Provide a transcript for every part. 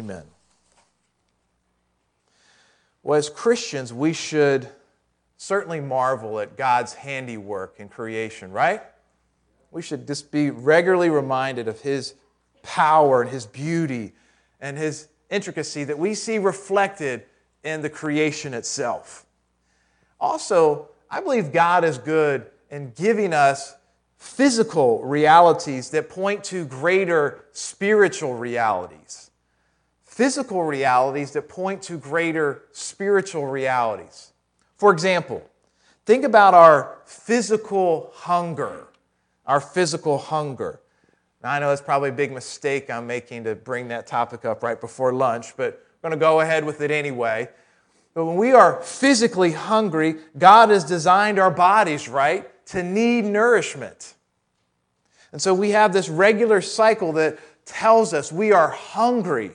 Amen. Well, as Christians, we should certainly marvel at God's handiwork in creation, right? We should just be regularly reminded of His power and His beauty and His intricacy that we see reflected in the creation itself. Also, I believe God is good in giving us physical realities that point to greater spiritual realities. Physical realities that point to greater spiritual realities. For example, think about our physical hunger. Our physical hunger. Now, I know it's probably a big mistake I'm making to bring that topic up right before lunch, but I'm going to go ahead with it anyway. But when we are physically hungry, God has designed our bodies, right, to need nourishment. And so we have this regular cycle that tells us we are hungry.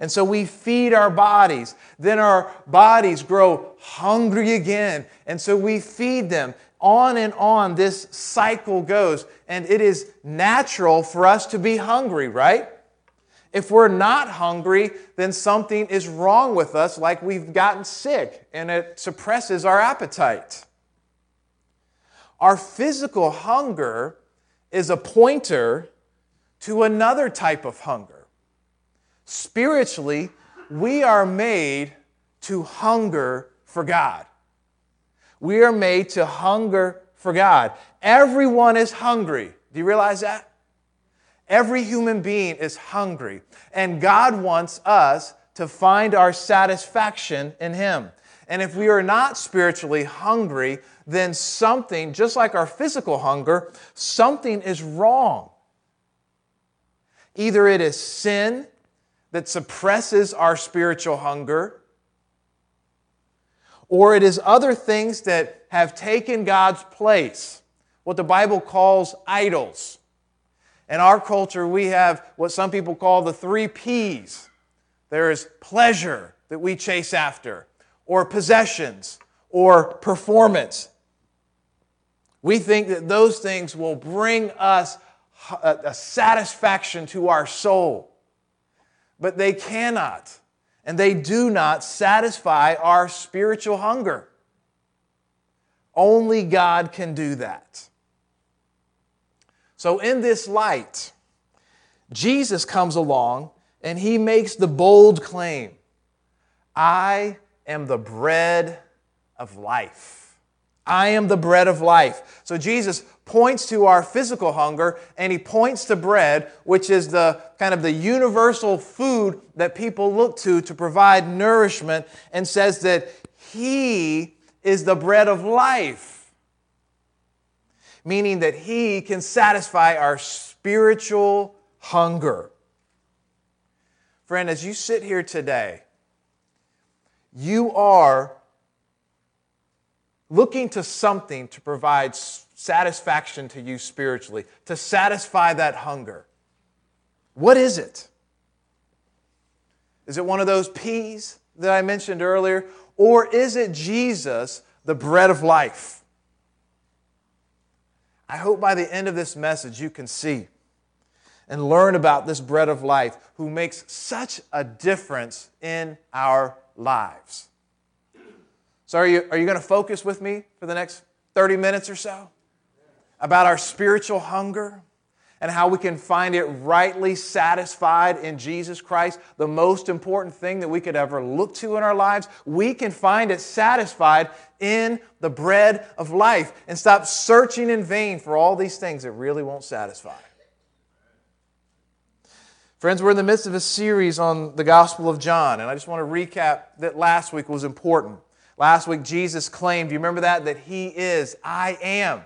And so we feed our bodies. Then our bodies grow hungry again. And so we feed them. On and on this cycle goes. And it is natural for us to be hungry, right? If we're not hungry, then something is wrong with us, like we've gotten sick, and it suppresses our appetite. Our physical hunger is a pointer to another type of hunger. Spiritually, we are made to hunger for God. We are made to hunger for God. Everyone is hungry. Do you realize that? Every human being is hungry, and God wants us to find our satisfaction in Him. And if we are not spiritually hungry, then something, just like our physical hunger, something is wrong. Either it is sin that suppresses our spiritual hunger, or it is other things that have taken God's place, what the Bible calls idols. In our culture, we have what some people call the three P's there is pleasure that we chase after, or possessions, or performance. We think that those things will bring us uh, a, satisfaction to our soul, but they cannot and they do not satisfy our spiritual hunger. Only God can do that. So, in this light, Jesus comes along and he makes the bold claim I am the bread of life. I am the bread of life. So Jesus points to our physical hunger and he points to bread, which is the kind of the universal food that people look to to provide nourishment, and says that he is the bread of life, meaning that he can satisfy our spiritual hunger. Friend, as you sit here today, you are looking to something to provide satisfaction to you spiritually, to satisfy that hunger. What is it? Is it one of those P's that I mentioned earlier? Or is it Jesus, the bread of life? I hope by the end of this message you can see and learn about this bread of life who makes such a difference in our lives. So, are you, are you going to focus with me for the next 30 minutes or so about our spiritual hunger and how we can find it rightly satisfied in Jesus Christ? The most important thing that we could ever look to in our lives. We can find it satisfied in the bread of life and stop searching in vain for all these things that really won't satisfy. Friends, we're in the midst of a series on the Gospel of John, and I just want to recap that last week was important. Last week, Jesus claimed, do you remember that? That He is, I am.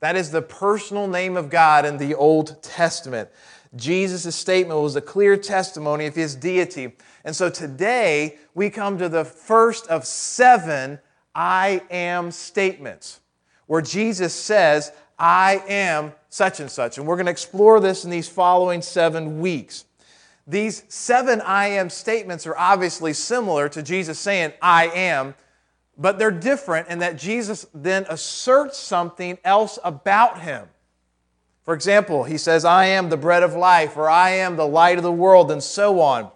That is the personal name of God in the Old Testament. Jesus' statement was a clear testimony of His deity. And so today, we come to the first of seven I am statements, where Jesus says, I am such and such. And we're going to explore this in these following seven weeks. These seven I am statements are obviously similar to Jesus saying, I am, but they're different in that Jesus then asserts something else about him. For example, he says, I am the bread of life, or I am the light of the world, and so on.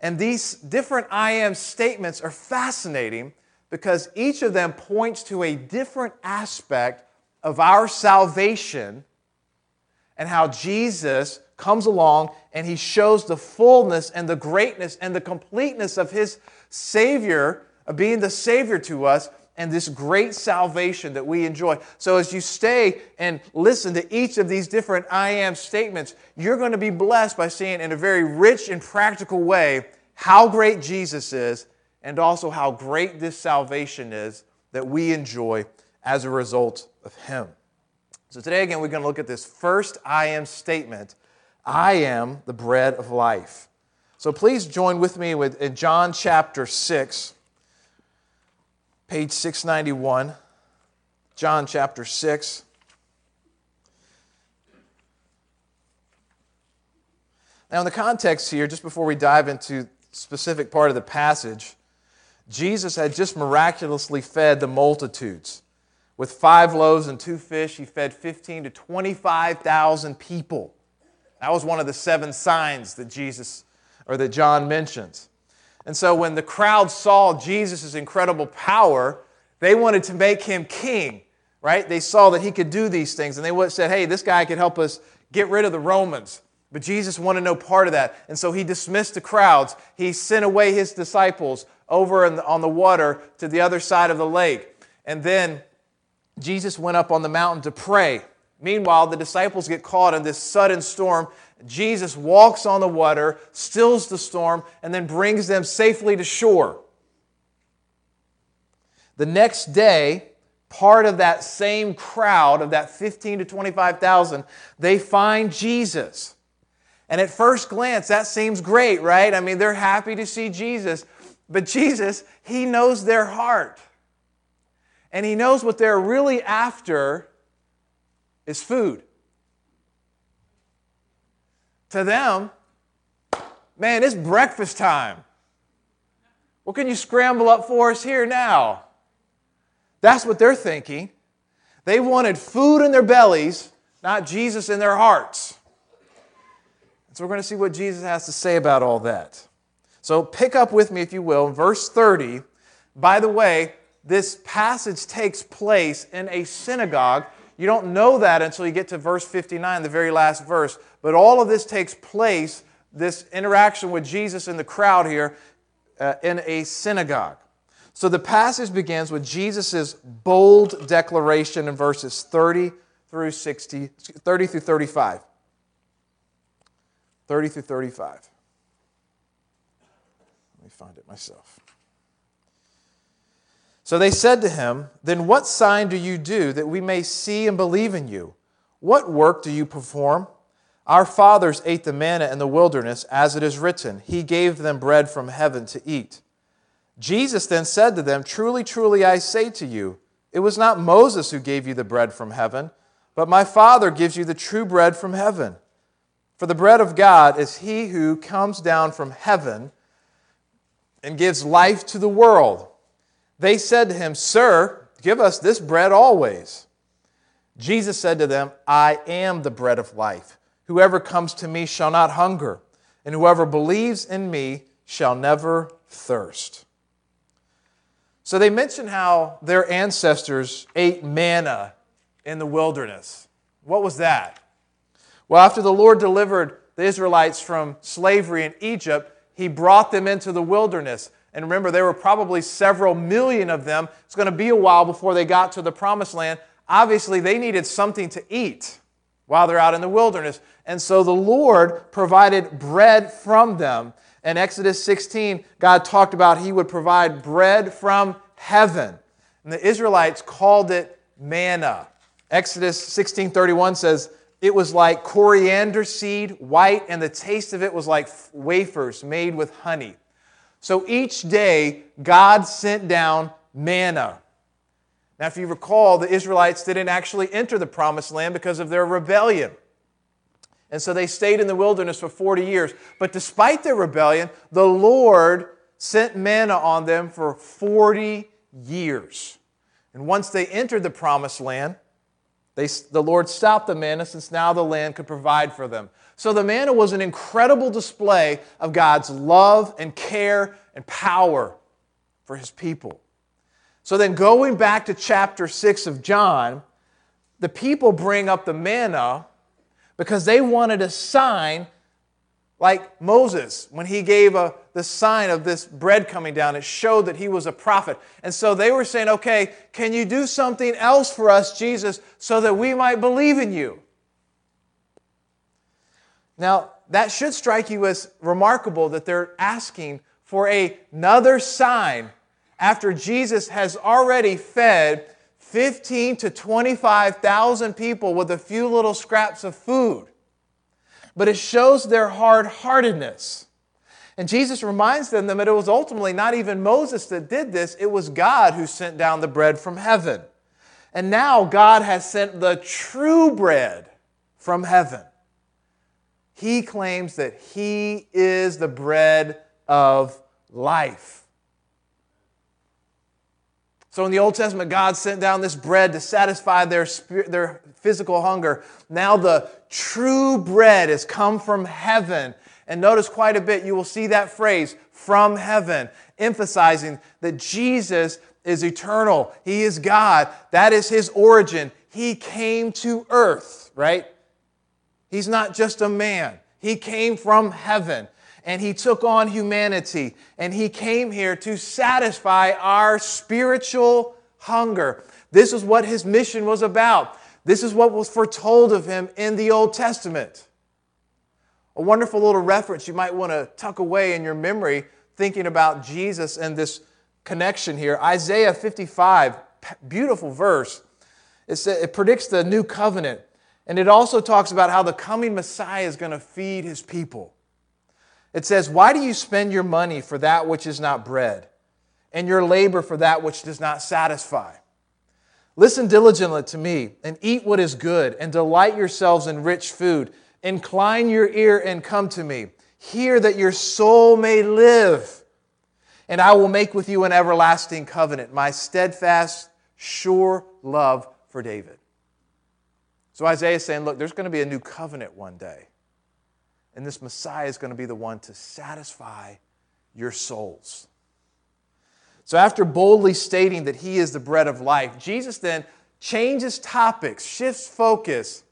And these different I am statements are fascinating because each of them points to a different aspect of our salvation and how Jesus comes along and he shows the fullness and the greatness and the completeness of his Savior, of being the Savior to us, and this great salvation that we enjoy. So, as you stay and listen to each of these different I am statements, you're going to be blessed by seeing in a very rich and practical way how great Jesus is and also how great this salvation is that we enjoy as a result of Him. So, today again, we're going to look at this first I am statement I am the bread of life. So, please join with me with, in John chapter 6, page 691. John chapter 6. Now, in the context here, just before we dive into specific part of the passage, Jesus had just miraculously fed the multitudes. With five loaves and two fish, he fed 15 to 25,000 people. That was one of the seven signs that Jesus or that John mentions. And so when the crowd saw Jesus' incredible power, they wanted to make him king, right? They saw that he could do these things and they said, hey, this guy could help us get rid of the Romans. But Jesus wanted no part of that. And so he dismissed the crowds. He sent away his disciples over on the water to the other side of the lake. And then Jesus went up on the mountain to pray. Meanwhile, the disciples get caught in this sudden storm. Jesus walks on the water, stills the storm, and then brings them safely to shore. The next day, part of that same crowd of that 15 to 25,000, they find Jesus. And at first glance, that seems great, right? I mean, they're happy to see Jesus. But Jesus, He knows their heart and he knows what they're really after is food. To them, man, it's breakfast time. What can you scramble up for us here now? That's what they're thinking. They wanted food in their bellies, not Jesus in their hearts. so we're going to see what Jesus has to say about all that. So pick up with me, if you will, verse 30. By the way, this passage takes place in a synagogue. You don't know that until you get to verse 59, the very last verse. But all of this takes place, this interaction with Jesus in the crowd here, uh, in a synagogue. So the passage begins with Jesus' bold declaration in verses 30 through 60, 30 through 35. 30 through 35. Let me find it myself. So they said to him, Then what sign do you do that we may see and believe in you? What work do you perform? Our fathers ate the manna in the wilderness, as it is written, He gave them bread from heaven to eat. Jesus then said to them, Truly, truly, I say to you, it was not Moses who gave you the bread from heaven, but my Father gives you the true bread from heaven. For the bread of God is he who comes down from heaven and gives life to the world. They said to him, Sir, give us this bread always. Jesus said to them, I am the bread of life. Whoever comes to me shall not hunger, and whoever believes in me shall never thirst. So they mention how their ancestors ate manna in the wilderness. What was that? Well, after the Lord delivered the Israelites from slavery in Egypt, he brought them into the wilderness. And remember, there were probably several million of them. It's going to be a while before they got to the promised land. Obviously, they needed something to eat while they're out in the wilderness. And so the Lord provided bread from them. In Exodus 16, God talked about He would provide bread from heaven. And the Israelites called it manna. Exodus 16:31 says, it was like coriander seed, white, and the taste of it was like wafers made with honey. So each day, God sent down manna. Now, if you recall, the Israelites didn't actually enter the promised land because of their rebellion. And so they stayed in the wilderness for 40 years. But despite their rebellion, the Lord sent manna on them for 40 years. And once they entered the promised land, They, the Lord stopped the manna since now the land could provide for them. So the manna was an incredible display of God's love and care and power for his people. So then, going back to chapter 6 of John, the people bring up the manna because they wanted a sign like Moses, when he gave a, the sign of this bread coming down, it showed that he was a prophet. And so they were saying, okay, can you do something else for us, Jesus, so that we might believe in you? Now, that should strike you as remarkable that they're asking for another sign after Jesus has already fed 15 to 25,000 people with a few little scraps of food but it shows their hard heartedness. And Jesus reminds them that it was ultimately not even Moses that did this, it was God who sent down the bread from heaven. And now God has sent the true bread from heaven. He claims that He is the bread of life. So in the Old Testament, God sent down this bread to satisfy their, spirit, their physical hunger. Now the true bread has come from heaven. And notice quite a bit, you will see that phrase, from heaven, emphasizing that Jesus is eternal. He is God. That is his origin. He came to earth, right? He's not just a man, he came from heaven and he took on humanity and he came here to satisfy our spiritual hunger. This is what his mission was about. This is what was foretold of him in the Old Testament. A wonderful little reference you might want to tuck away in your memory thinking about Jesus and this connection here. Isaiah 55, beautiful verse. it predicts the new covenant. And it also talks about how the coming Messiah is going to feed his people. It says, Why do you spend your money for that which is not bread, and your labor for that which does not satisfy? Listen diligently to me, and eat what is good, and delight yourselves in rich food. Incline your ear and come to me. Hear that your soul may live. And I will make with you an everlasting covenant, my steadfast, sure love for David. So Isaiah is saying, look, there's going to be a new covenant one day. And this Messiah is going to be the one to satisfy your souls. So, after boldly stating that he is the bread of life, Jesus then changes topics, shifts focus,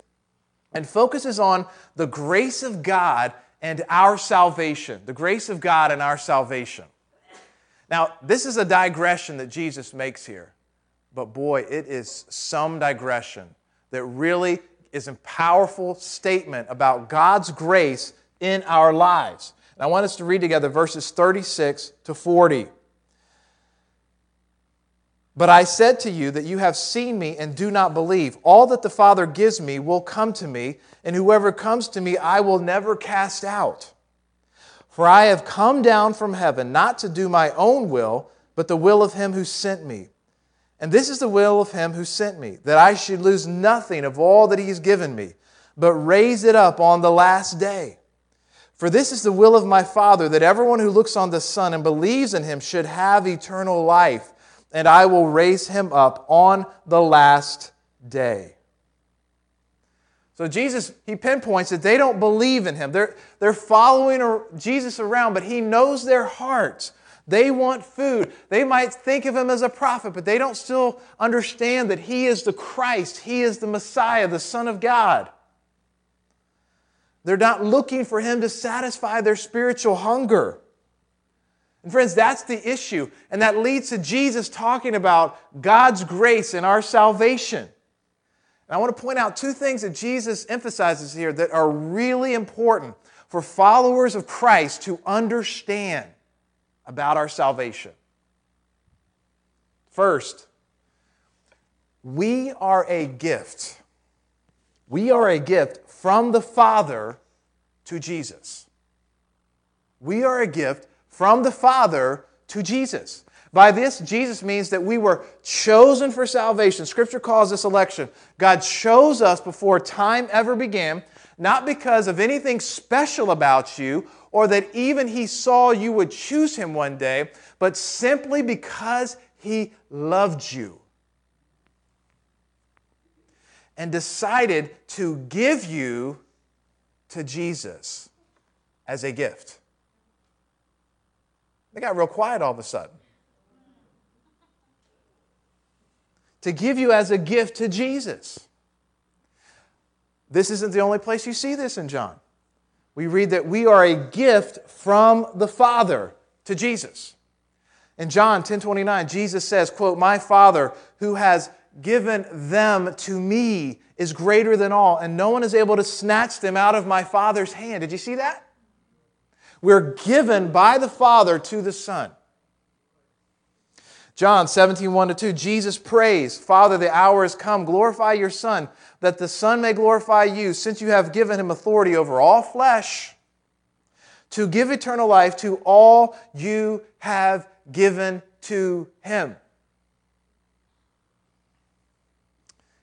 and focuses on the grace of God and our salvation. The grace of God and our salvation. Now, this is a digression that Jesus makes here, but boy, it is some digression that really is a powerful statement about God's grace in our lives. And I want us to read together verses 36 to 40. But I said to you that you have seen me and do not believe. All that the Father gives me will come to me, and whoever comes to me I will never cast out. For I have come down from heaven not to do my own will, but the will of him who sent me. And this is the will of him who sent me, that I should lose nothing of all that he has given me, but raise it up on the last day. For this is the will of my Father, that everyone who looks on the Son and believes in him should have eternal life, and I will raise him up on the last day. So Jesus, he pinpoints that they don't believe in him. They're, they're following Jesus around, but he knows their hearts. They want food. They might think of him as a prophet, but they don't still understand that he is the Christ. He is the Messiah, the Son of God. They're not looking for him to satisfy their spiritual hunger. And friends, that's the issue. And that leads to Jesus talking about God's grace and our salvation. And I want to point out two things that Jesus emphasizes here that are really important for followers of Christ to understand about our salvation. First, we are a gift. We are a gift from the Father to Jesus. We are a gift from the Father to Jesus. By this, Jesus means that we were chosen for salvation. Scripture calls this election. God chose us before time ever began, not because of anything special about you or that even He saw you would choose Him one day, but simply because He loved you. and decided to give you to Jesus as a gift. They got real quiet all of a sudden. To give you as a gift to Jesus. This isn't the only place you see this in John. We read that we are a gift from the Father to Jesus. In John 10:29, Jesus says, quote, "My Father who has given them to me is greater than all, and no one is able to snatch them out of my Father's hand." Did you see that? We're given by the Father to the Son. John 17, 1 to 2, Jesus prays, Father, the hour has come. Glorify your Son, that the Son may glorify you, since you have given him authority over all flesh, to give eternal life to all you have given to him.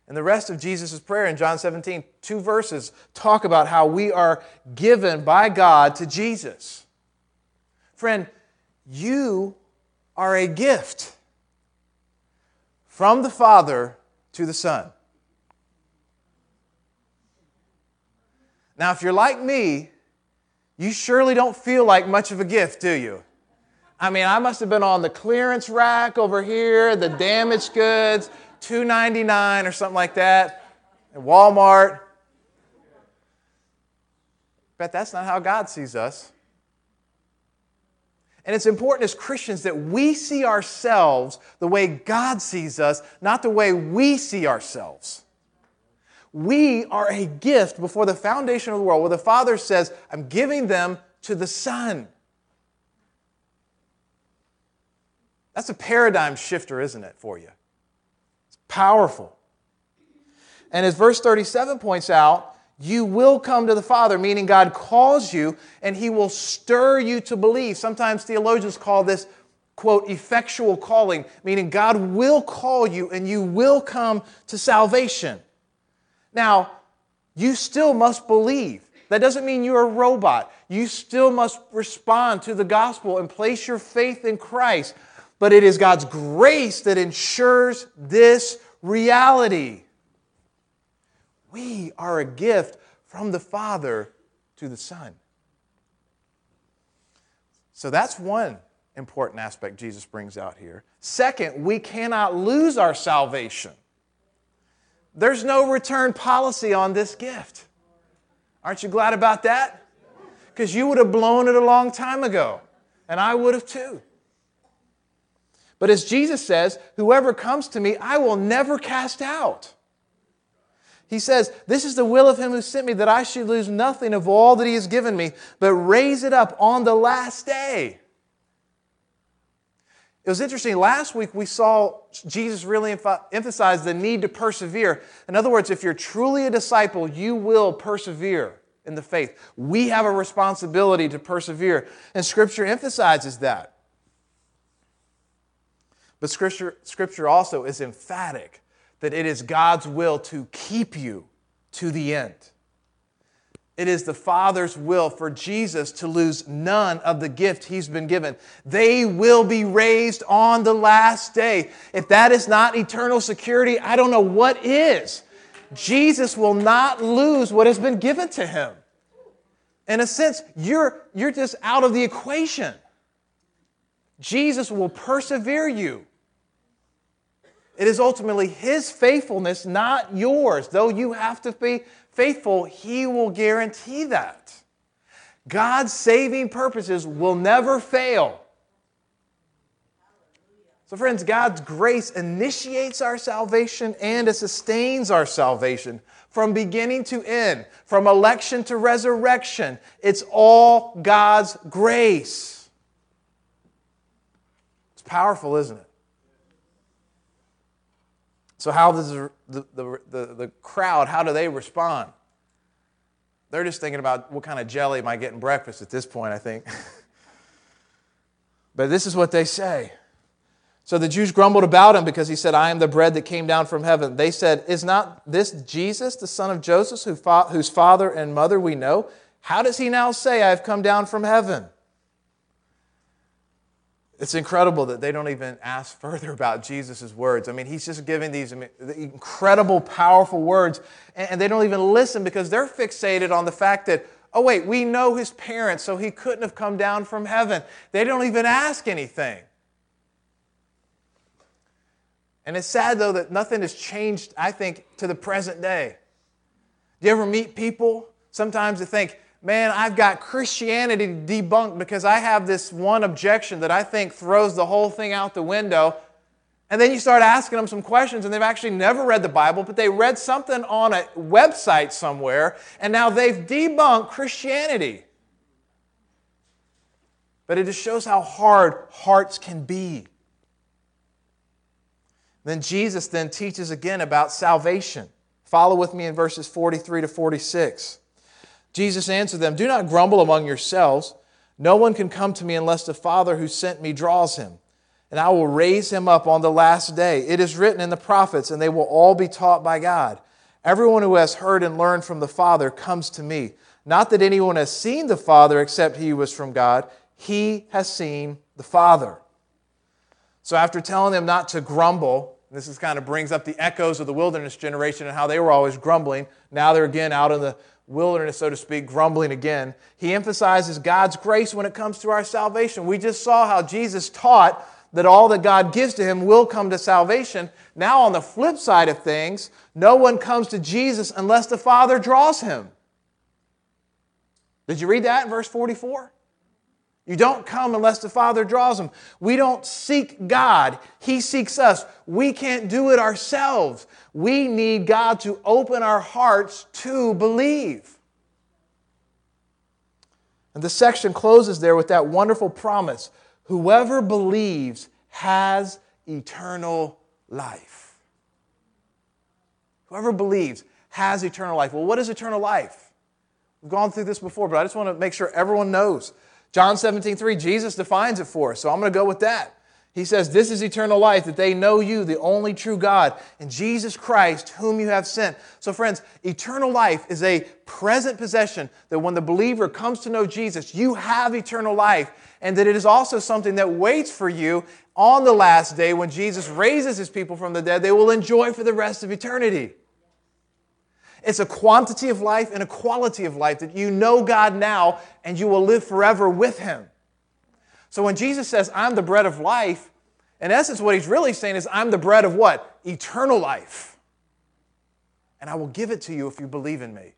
And the rest of Jesus' prayer in John 17, two verses, talk about how we are given by God to Jesus. Friend, you are a gift from the Father to the Son. Now, if you're like me, you surely don't feel like much of a gift, do you? I mean, I must have been on the clearance rack over here, the damaged goods, 299 or something like that at Walmart. Bet that's not how God sees us. And it's important as Christians that we see ourselves the way God sees us, not the way we see ourselves. We are a gift before the foundation of the world, where the Father says, I'm giving them to the Son. That's a paradigm shifter, isn't it, for you? It's powerful. And as verse 37 points out, you will come to the Father, meaning God calls you and He will stir you to believe. Sometimes theologians call this, quote, effectual calling, meaning God will call you and you will come to salvation. Now, you still must believe. That doesn't mean you're a robot. You still must respond to the gospel and place your faith in Christ but it is God's grace that ensures this reality. We are a gift from the Father to the Son. So that's one important aspect Jesus brings out here. Second, we cannot lose our salvation. There's no return policy on this gift. Aren't you glad about that? Because you would have blown it a long time ago, and I would have too. But as Jesus says, whoever comes to me, I will never cast out. He says, This is the will of him who sent me, that I should lose nothing of all that he has given me, but raise it up on the last day. It was interesting. Last week we saw Jesus really emphasize the need to persevere. In other words, if you're truly a disciple, you will persevere in the faith. We have a responsibility to persevere, and Scripture emphasizes that. But scripture, scripture also is emphatic that it is God's will to keep you to the end. It is the Father's will for Jesus to lose none of the gift he's been given. They will be raised on the last day. If that is not eternal security, I don't know what is. Jesus will not lose what has been given to him. In a sense, you're, you're just out of the equation. Jesus will persevere you. It is ultimately His faithfulness, not yours. Though you have to be faithful, He will guarantee that. God's saving purposes will never fail. So, friends, God's grace initiates our salvation and it sustains our salvation from beginning to end, from election to resurrection. It's all God's grace. It's powerful, isn't it? So, how does the, the, the, the, crowd, how do they respond? They're just thinking about what kind of jelly am I getting breakfast at this point, I think. but this is what they say. So the Jews grumbled about him because he said, I am the bread that came down from heaven. They said, Is not this Jesus, the son of Joseph, who fa- whose father and mother we know? How does he now say, I have come down from heaven? It's incredible that they don't even ask further about Jesus' words. I mean, he's just giving these incredible, powerful words, and they don't even listen because they're fixated on the fact that, oh, wait, we know his parents, so he couldn't have come down from heaven. They don't even ask anything. And it's sad, though, that nothing has changed, I think, to the present day. Do you ever meet people sometimes that think, man, I've got Christianity debunked because I have this one objection that I think throws the whole thing out the window. And then you start asking them some questions, and they've actually never read the Bible, but they read something on a website somewhere, and now they've debunked Christianity. But it just shows how hard hearts can be. Then Jesus then teaches again about salvation. Follow with me in verses 43 to 46. Jesus answered them, Do not grumble among yourselves. No one can come to me unless the Father who sent me draws him, and I will raise him up on the last day. It is written in the prophets, and they will all be taught by God. Everyone who has heard and learned from the Father comes to me. Not that anyone has seen the Father except he was from God, he has seen the Father. So, after telling them not to grumble, this is kind of brings up the echoes of the wilderness generation and how they were always grumbling. Now they're again out in the wilderness, so to speak, grumbling again. He emphasizes God's grace when it comes to our salvation. We just saw how Jesus taught that all that God gives to him will come to salvation. Now, on the flip side of things, no one comes to Jesus unless the Father draws him. Did you read that in verse 44? You don't come unless the Father draws him. We don't seek God, He seeks us. We can't do it ourselves. We need God to open our hearts to believe. And the section closes there with that wonderful promise whoever believes has eternal life. Whoever believes has eternal life. Well, what is eternal life? We've gone through this before, but I just want to make sure everyone knows. John 17, 3, Jesus defines it for us, so I'm going to go with that. He says, This is eternal life, that they know you, the only true God, and Jesus Christ, whom you have sent. So, friends, eternal life is a present possession that when the believer comes to know Jesus, you have eternal life, and that it is also something that waits for you on the last day when Jesus raises his people from the dead, they will enjoy for the rest of eternity. It's a quantity of life and a quality of life that you know God now and you will live forever with Him. So when Jesus says, I'm the bread of life, in essence, what He's really saying is, I'm the bread of what? Eternal life. And I will give it to you if you believe in me.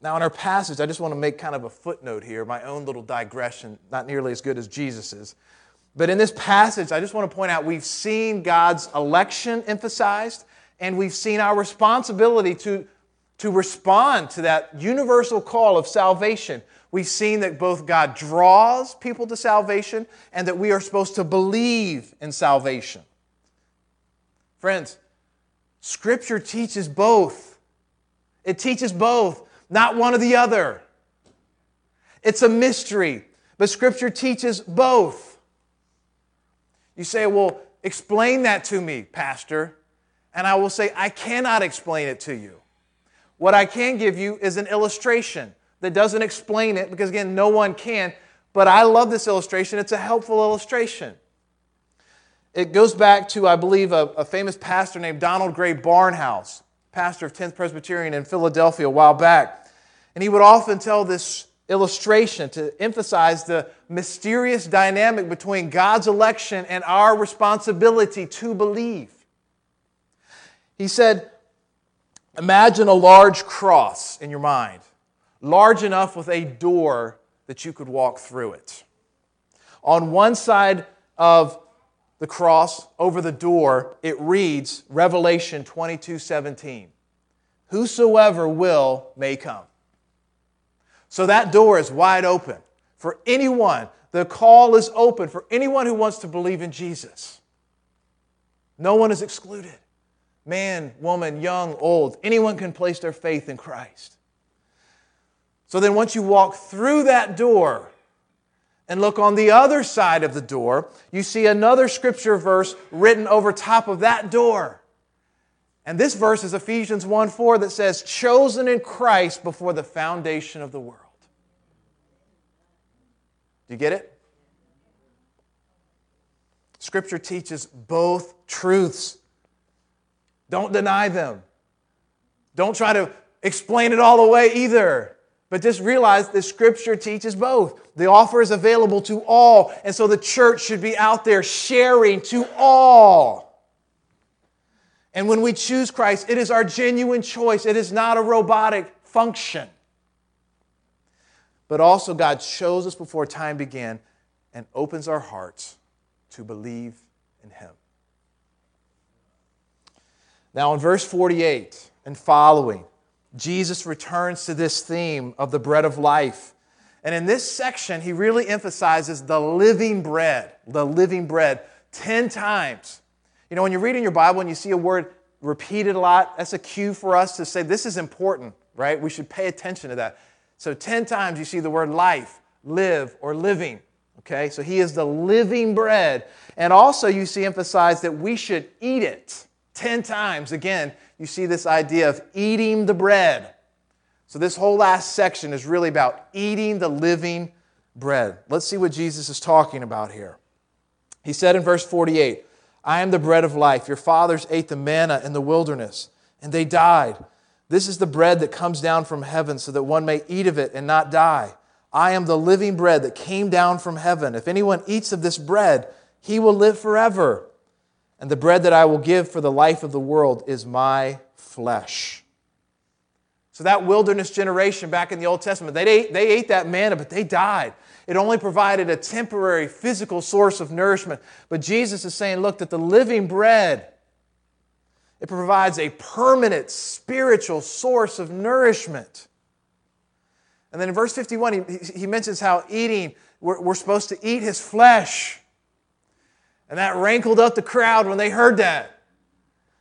Now, in our passage, I just want to make kind of a footnote here, my own little digression, not nearly as good as Jesus's. But in this passage, I just want to point out we've seen God's election emphasized, and we've seen our responsibility to, to respond to that universal call of salvation. We've seen that both God draws people to salvation and that we are supposed to believe in salvation. Friends, Scripture teaches both. It teaches both, not one or the other. It's a mystery, but Scripture teaches both. You say, Well, explain that to me, Pastor. And I will say, I cannot explain it to you. What I can give you is an illustration that doesn't explain it because, again, no one can. But I love this illustration. It's a helpful illustration. It goes back to, I believe, a, a famous pastor named Donald Grey Barnhouse, pastor of 10th Presbyterian in Philadelphia a while back. And he would often tell this illustration to emphasize the mysterious dynamic between God's election and our responsibility to believe. He said, Imagine a large cross in your mind, large enough with a door that you could walk through it. On one side of the cross, over the door, it reads Revelation 22 17. Whosoever will may come. So that door is wide open for anyone. The call is open for anyone who wants to believe in Jesus. No one is excluded. Man, woman, young, old, anyone can place their faith in Christ. So then, once you walk through that door and look on the other side of the door, you see another scripture verse written over top of that door. And this verse is Ephesians 1 4 that says, chosen in Christ before the foundation of the world. Do you get it? Scripture teaches both truths. Don't deny them. Don't try to explain it all away either. But just realize that Scripture teaches both. The offer is available to all, and so the church should be out there sharing to all. And when we choose Christ, it is our genuine choice, it is not a robotic function. But also, God chose us before time began and opens our hearts to believe in Him. Now, in verse 48 and following, Jesus returns to this theme of the bread of life. And in this section, he really emphasizes the living bread, the living bread, 10 times. You know, when you're reading your Bible and you see a word repeated a lot, that's a cue for us to say, this is important, right? We should pay attention to that. So, 10 times you see the word life, live, or living. Okay, so he is the living bread. And also, you see emphasized that we should eat it 10 times. Again, you see this idea of eating the bread. So, this whole last section is really about eating the living bread. Let's see what Jesus is talking about here. He said in verse 48 I am the bread of life. Your fathers ate the manna in the wilderness, and they died. This is the bread that comes down from heaven, so that one may eat of it and not die. I am the living bread that came down from heaven. If anyone eats of this bread, he will live forever. And the bread that I will give for the life of the world is my flesh. So, that wilderness generation back in the Old Testament, they ate, they ate that manna, but they died. It only provided a temporary physical source of nourishment. But Jesus is saying, look, that the living bread, it provides a permanent spiritual source of nourishment. And then in verse 51, he, he mentions how eating, we're, we're supposed to eat his flesh. And that rankled up the crowd when they heard that.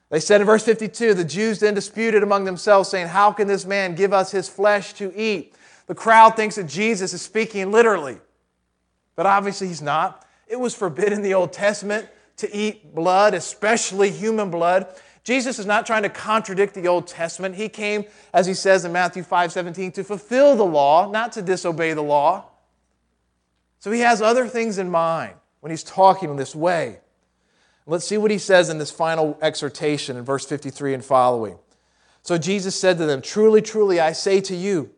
They said in verse 52 the Jews then disputed among themselves, saying, How can this man give us his flesh to eat? The crowd thinks that Jesus is speaking literally, but obviously he's not. It was forbidden in the Old Testament to eat blood, especially human blood. Jesus is not trying to contradict the Old Testament. He came, as he says in Matthew 5 17, to fulfill the law, not to disobey the law. So he has other things in mind when he's talking in this way. Let's see what he says in this final exhortation in verse 53 and following. So Jesus said to them, Truly, truly, I say to you,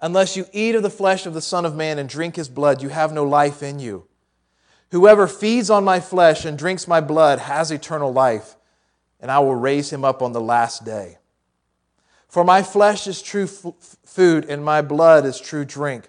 unless you eat of the flesh of the Son of Man and drink his blood, you have no life in you. Whoever feeds on my flesh and drinks my blood has eternal life, and I will raise him up on the last day. For my flesh is true f- food, and my blood is true drink.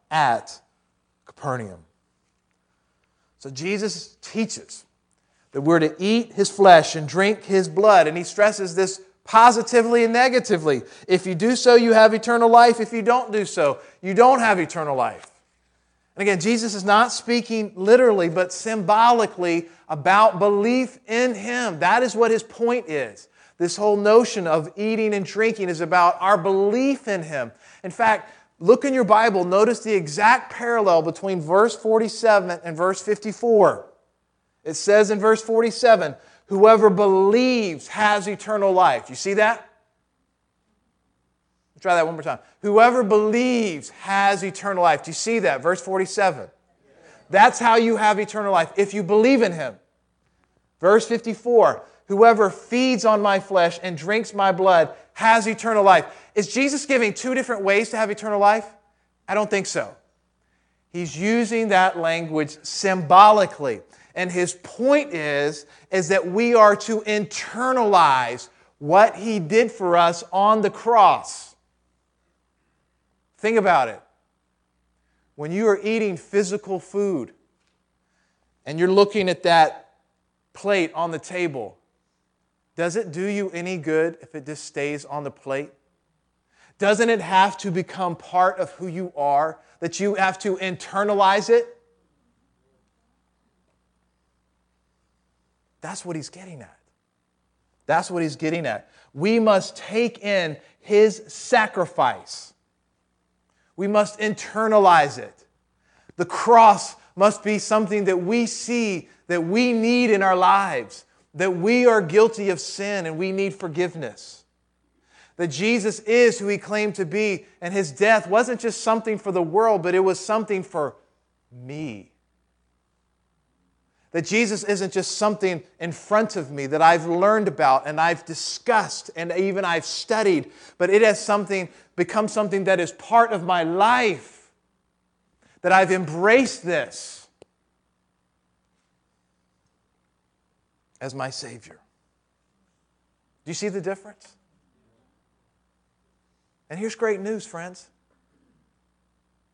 at Capernaum. So Jesus teaches that we're to eat his flesh and drink his blood, and he stresses this positively and negatively. If you do so, you have eternal life. If you don't do so, you don't have eternal life. And again, Jesus is not speaking literally, but symbolically about belief in him. That is what his point is. This whole notion of eating and drinking is about our belief in him. In fact, Look in your Bible, notice the exact parallel between verse 47 and verse 54. It says in verse 47, whoever believes has eternal life. You see that? Try that one more time. Whoever believes has eternal life. Do you see that? Verse 47. That's how you have eternal life, if you believe in him. Verse 54 Whoever feeds on my flesh and drinks my blood has eternal life. Is Jesus giving two different ways to have eternal life? I don't think so. He's using that language symbolically. And his point is, is that we are to internalize what he did for us on the cross. Think about it. When you are eating physical food and you're looking at that plate on the table, does it do you any good if it just stays on the plate? Doesn't it have to become part of who you are? That you have to internalize it? That's what he's getting at. That's what he's getting at. We must take in his sacrifice, we must internalize it. The cross must be something that we see that we need in our lives, that we are guilty of sin and we need forgiveness. That Jesus is who he claimed to be, and his death wasn't just something for the world, but it was something for me. That Jesus isn't just something in front of me that I've learned about and I've discussed and even I've studied, but it has something become something that is part of my life. That I've embraced this as my Savior. Do you see the difference? And here's great news, friends.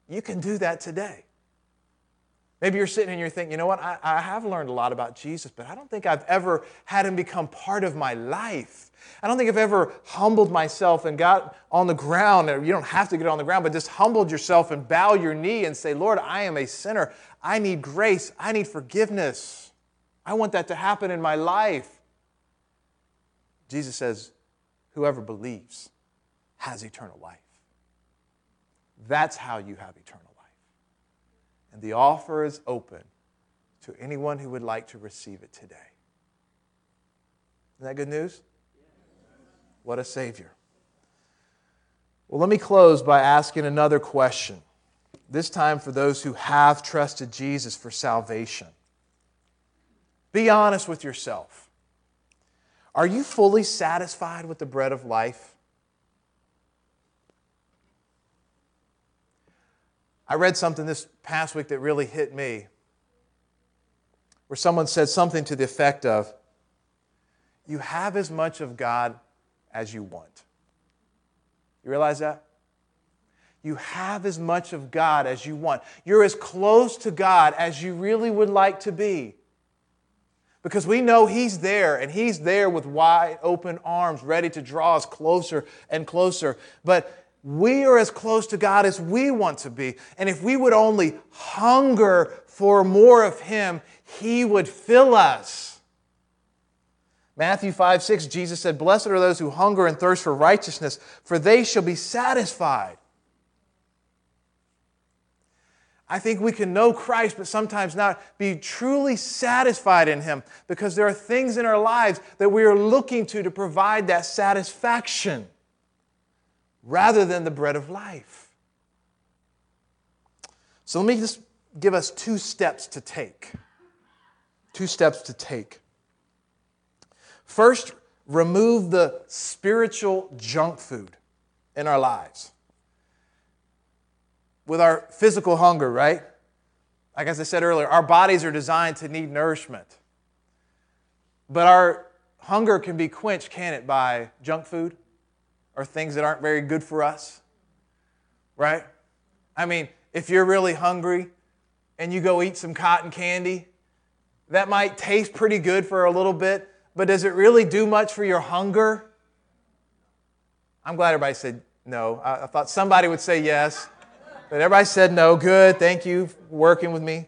You can do that today. Maybe you're sitting and you're thinking, you know what, I, I, have learned a lot about Jesus, but I don't think I've ever had him become part of my life. I don't think I've ever humbled myself and got on the ground. You don't have to get on the ground, but just humbled yourself and bow your knee and say, Lord, I am a sinner. I need grace. I need forgiveness. I want that to happen in my life. Jesus says, whoever believes has eternal life. That's how you have eternal life. and the offer is open to anyone who would like to receive it today. Isn't that good news? What a Savior. Well, let me close by asking another question, this time for those who have trusted Jesus for salvation. Be honest with yourself. Are you fully satisfied with the bread of life? I read something this past week that really hit me, where someone said something to the effect of, You have as much of God as you want. You realize that? You have as much of God as you want. You're as close to God as you really would like to be. Because we know He's there, and He's there with wide open arms, ready to draw us closer and closer. But we are as close to God as we want to be. And if we would only hunger for more of Him, He would fill us. Matthew 5 6, Jesus said, Blessed are those who hunger and thirst for righteousness, for they shall be satisfied. I think we can know Christ, but sometimes not be truly satisfied in Him because there are things in our lives that we are looking to to provide that satisfaction rather than the bread of life. So let me just give us two steps to take. Two steps to take. First, remove the spiritual junk food in our lives. With our physical hunger, right? Like as I said earlier, our bodies are designed to need nourishment. But our hunger can be quenched, can it, by junk food? Or things that aren't very good for us, right? I mean, if you're really hungry and you go eat some cotton candy, that might taste pretty good for a little bit, but does it really do much for your hunger? I'm glad everybody said no. I, I thought somebody would say yes, but everybody said no. Good, thank you for working with me.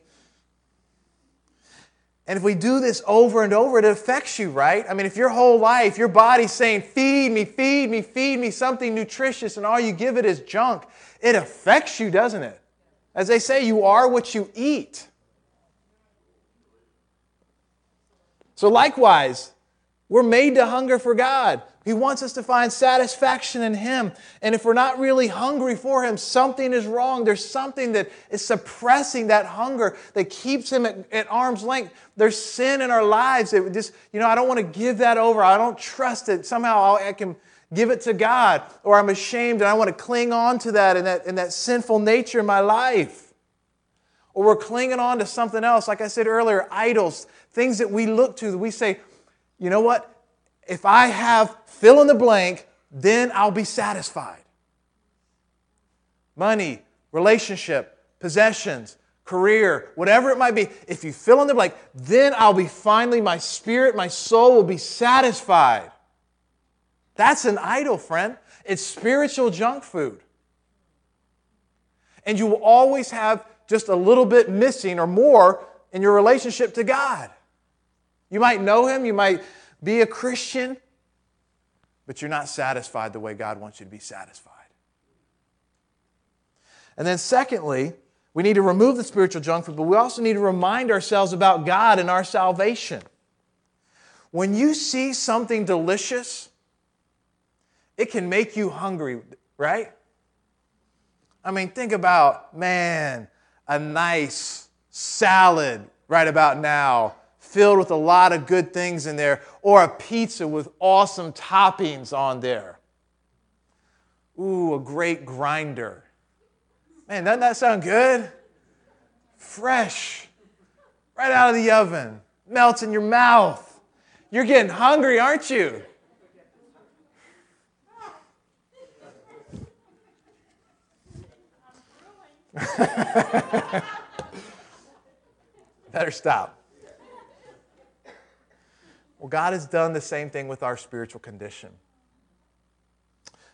And if we do this over and over, it affects you, right? I mean, if your whole life, your body's saying, feed me, feed me, feed me something nutritious, and all you give it is junk, it affects you, doesn't it? As they say, you are what you eat. So, likewise, we're made to hunger for God. He wants us to find satisfaction in Him. And if we're not really hungry for Him, something is wrong. There's something that is suppressing that hunger that keeps Him at, at arm's length. There's sin in our lives that just, you know, I don't want to give that over. I don't trust it. Somehow I can give it to God, or I'm ashamed and I want to cling on to that and that, and that sinful nature in my life. Or we're clinging on to something else, like I said earlier, idols, things that we look to, that we say, you know what? If I have fill in the blank, then I'll be satisfied. Money, relationship, possessions, career, whatever it might be, if you fill in the blank, then I'll be finally, my spirit, my soul will be satisfied. That's an idol, friend. It's spiritual junk food. And you will always have just a little bit missing or more in your relationship to God. You might know him, you might be a Christian, but you're not satisfied the way God wants you to be satisfied. And then, secondly, we need to remove the spiritual junk food, but we also need to remind ourselves about God and our salvation. When you see something delicious, it can make you hungry, right? I mean, think about, man, a nice salad right about now, filled with a lot of good things in there, or a pizza with awesome toppings on there. Ooh, a great grinder. Man, doesn't that sound good? Fresh, right out of the oven, melts in your mouth. You're getting hungry, aren't you? Better stop. Well, God has done the same thing with our spiritual condition.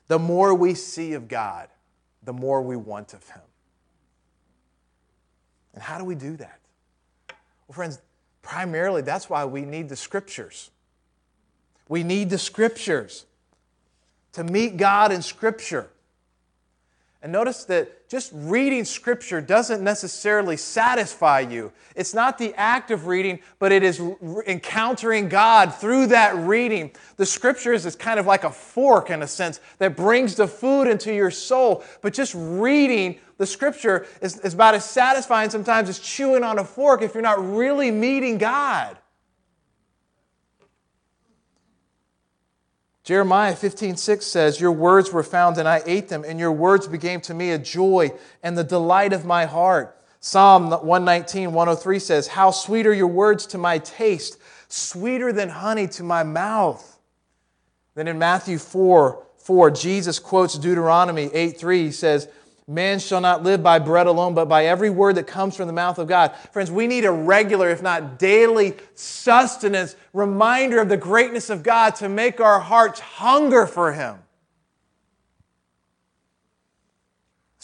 The more we see of God, the more we want of Him. And how do we do that? Well, friends, primarily that's why we need the scriptures. We need the scriptures to meet God in Scripture. And notice that just reading Scripture doesn't necessarily satisfy you. It's not the act of reading, but it is encountering God through that reading. The Scriptures is kind of like a fork, in a sense, that brings the food into your soul. But just reading the Scripture is, is about as satisfying sometimes as chewing on a fork if you're not really meeting God. Jeremiah 15, 6 says, Your words were found and I ate them, and your words became to me a joy and the delight of my heart. Psalm 119, 103 says, How sweet are your words to my taste, sweeter than honey to my mouth. Then in Matthew 4, 4, Jesus quotes Deuteronomy 8, 3. He says, Man shall not live by bread alone, but by every word that comes from the mouth of God. Friends, we need a regular, if not daily, sustenance, reminder of the greatness of God to make our hearts hunger for Him.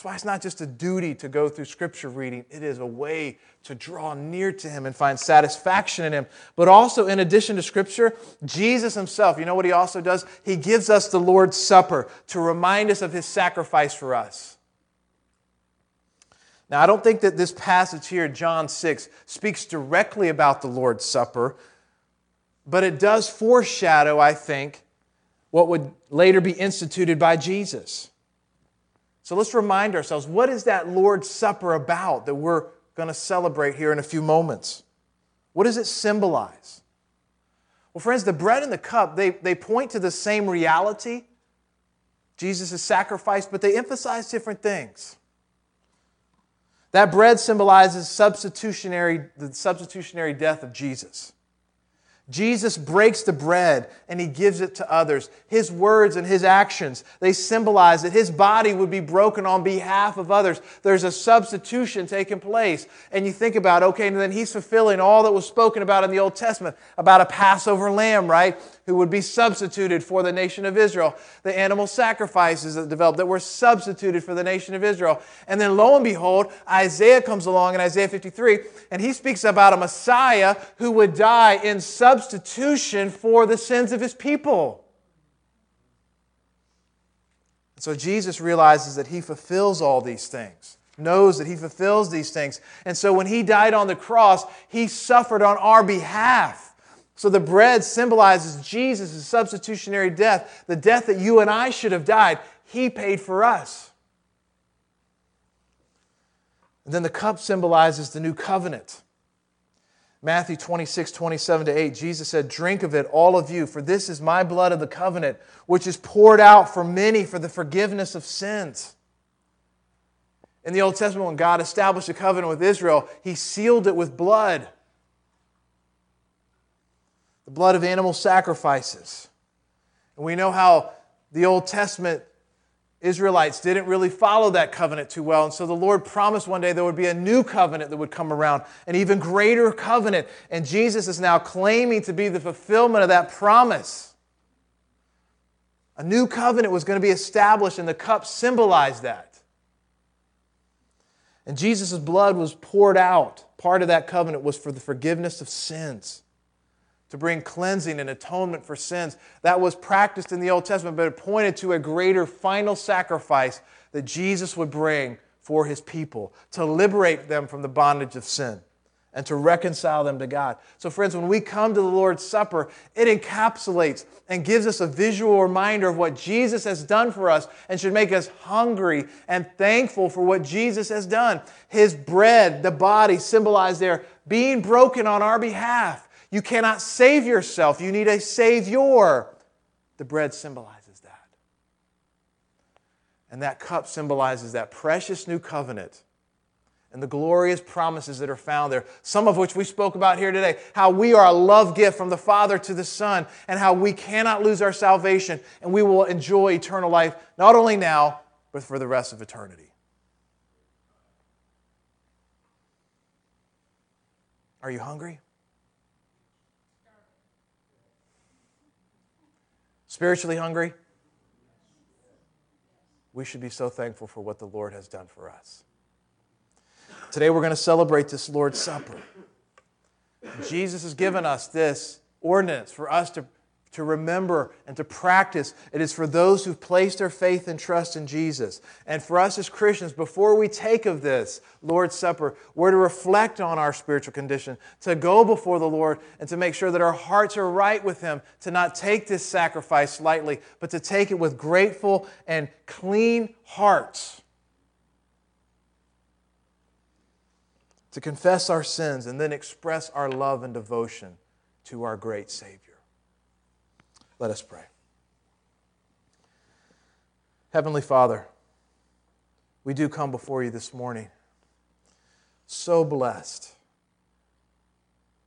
That's why it's not just a duty to go through scripture reading, it is a way to draw near to Him and find satisfaction in Him. But also, in addition to scripture, Jesus Himself, you know what He also does? He gives us the Lord's Supper to remind us of His sacrifice for us. Now, I don't think that this passage here, John 6, speaks directly about the Lord's Supper, but it does foreshadow, I think, what would later be instituted by Jesus. So let's remind ourselves what is that Lord's Supper about that we're going to celebrate here in a few moments? What does it symbolize? Well, friends, the bread and the cup, they, they point to the same reality, Jesus' sacrifice, but they emphasize different things. That bread symbolizes substitutionary, the substitutionary death of Jesus. Jesus breaks the bread and he gives it to others. His words and his actions, they symbolize that his body would be broken on behalf of others. There's a substitution taking place. And you think about, okay, and then he's fulfilling all that was spoken about in the Old Testament about a Passover lamb, right? Who would be substituted for the nation of Israel. The animal sacrifices that developed that were substituted for the nation of Israel. And then lo and behold, Isaiah comes along in Isaiah 53 and he speaks about a Messiah who would die in substitution for the sins of his people. So Jesus realizes that he fulfills all these things, knows that he fulfills these things. And so when he died on the cross, he suffered on our behalf. So the bread symbolizes Jesus' substitutionary death, the death that you and I should have died. He paid for us. And then the cup symbolizes the new covenant. Matthew 26, 27 to 8, Jesus said, Drink of it, all of you, for this is my blood of the covenant, which is poured out for many for the forgiveness of sins. In the Old Testament, when God established a covenant with Israel, he sealed it with blood the blood of animal sacrifices. And we know how the Old Testament Israelites didn't really follow that covenant too well. And so the Lord promised one day there would be a new covenant that would come around, an even greater covenant. And Jesus is now claiming to be the fulfillment of that promise. A new covenant was going to be established, and the cup symbolized that. And Jesus' blood was poured out. Part of that covenant was for the forgiveness of sins to bring cleansing and atonement for sins. That was practiced in the Old Testament, but it pointed to a greater final sacrifice that Jesus would bring for his people to liberate them from the bondage of sin and to reconcile them to God. So, friends, when we come to the Lord's Supper, it encapsulates and gives us a visual reminder of what Jesus has done for us and should make us hungry and thankful for what Jesus has done. His bread, the body, symbolized there being broken on our behalf. You cannot save yourself, you need a Savior. The bread symbolizes that. And that cup symbolizes that precious new covenant and the glorious promises that are found there, some of which we spoke about here today. How we are a love gift from the Father to the Son, and how we cannot lose our salvation, and we will enjoy eternal life, not only now, but for the rest of eternity. Are you hungry? Spiritually hungry? We should be so thankful for what the Lord has done for us. Today we're going to celebrate this Lord's Supper. Jesus has given us this ordinance for us to, to remember and to practice. It is for those who've placed their faith and trust in Jesus. And for us as Christians, before we take of this Lord's Supper, we're to reflect on our spiritual condition, to go before the Lord and to make sure that our hearts are right with Him, to not take this sacrifice lightly, but to take it with grateful and clean hearts. to confess our sins and then express our love and devotion to our great Savior. Let us pray. Heavenly Father, we do come before you this morning so blessed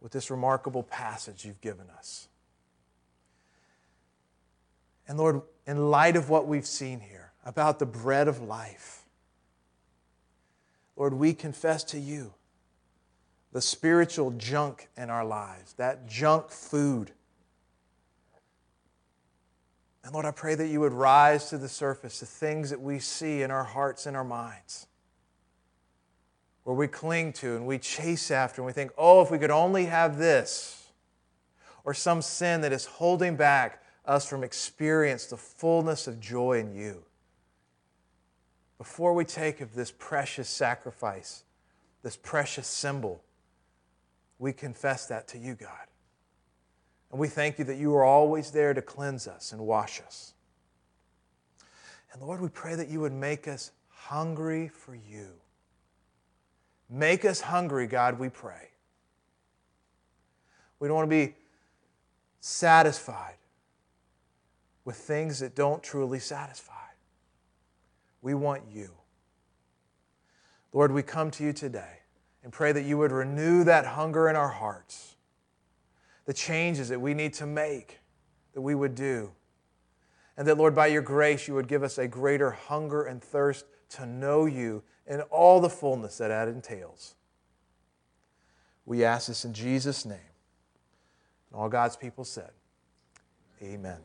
with this remarkable passage you've given us. And Lord, in light of what we've seen here about the bread of life, Lord, we confess to you the spiritual junk in our lives, that junk food. And Lord, I pray that you would rise to the surface the things that we see in our hearts and our minds, where we cling to and we chase after and we think, oh, if we could only have this, or some sin that is holding back us from experience the fullness of joy in you. Before we take of this precious sacrifice, this precious symbol, we confess that to you, God. And we thank you that you are always there to cleanse us and wash us. And Lord, we pray that you would make us hungry for you. Make us hungry, God, we pray. We don't want to be satisfied with things that don't truly satisfy. We want you. Lord, we come to you today and pray that you would renew that hunger in our hearts. The changes that we need to make, that we would do. And that, Lord, by your grace, you would give us a greater hunger and thirst to know you in all the fullness that that entails. We ask this in Jesus' name. And all God's people said, Amen.